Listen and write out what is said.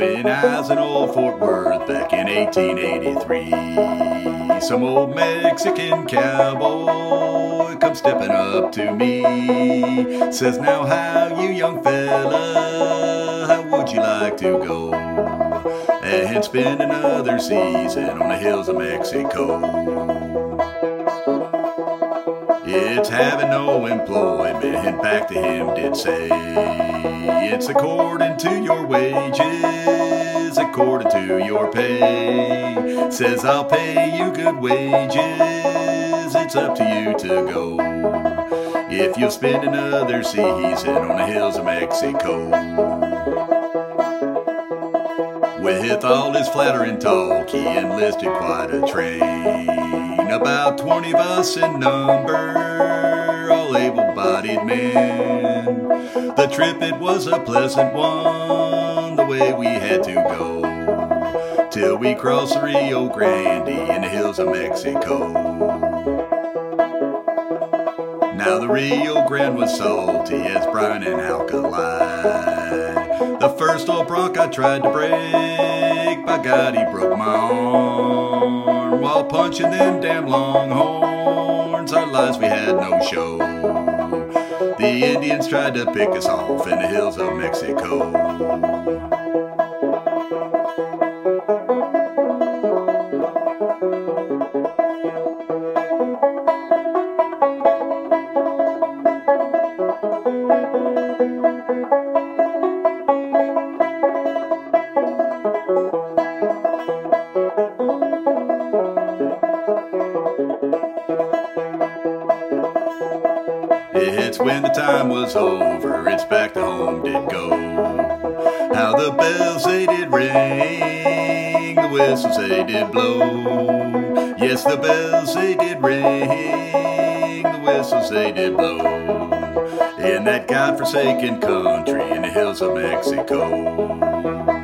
When I in old Fort Worth back in 1883, some old Mexican cowboy come stepping up to me. Says, Now, how you young fella, how would you like to go and spend another season on the hills of Mexico? It's having no employment, back to him did say. It's according to your wages, according to your pay. Says I'll pay you good wages, it's up to you to go. If you'll spend another season on the hills of Mexico. With all his flattering talk, he enlisted quite a train. About 20 of us in number, all able bodied men. The trip, it was a pleasant one, the way we had to go. Till we crossed the Rio Grande in the hills of Mexico. Now the Rio Grande was salty as brine and alkali. I tried to break, by God, he broke my arm. While punching them damn longhorns, our lives we had no show. The Indians tried to pick us off in the hills of Mexico. When the time was over, it's back to home did go. How the bells they did ring, the whistles they did blow. Yes, the bells they did ring, the whistles they did blow. In that godforsaken country in the hills of Mexico.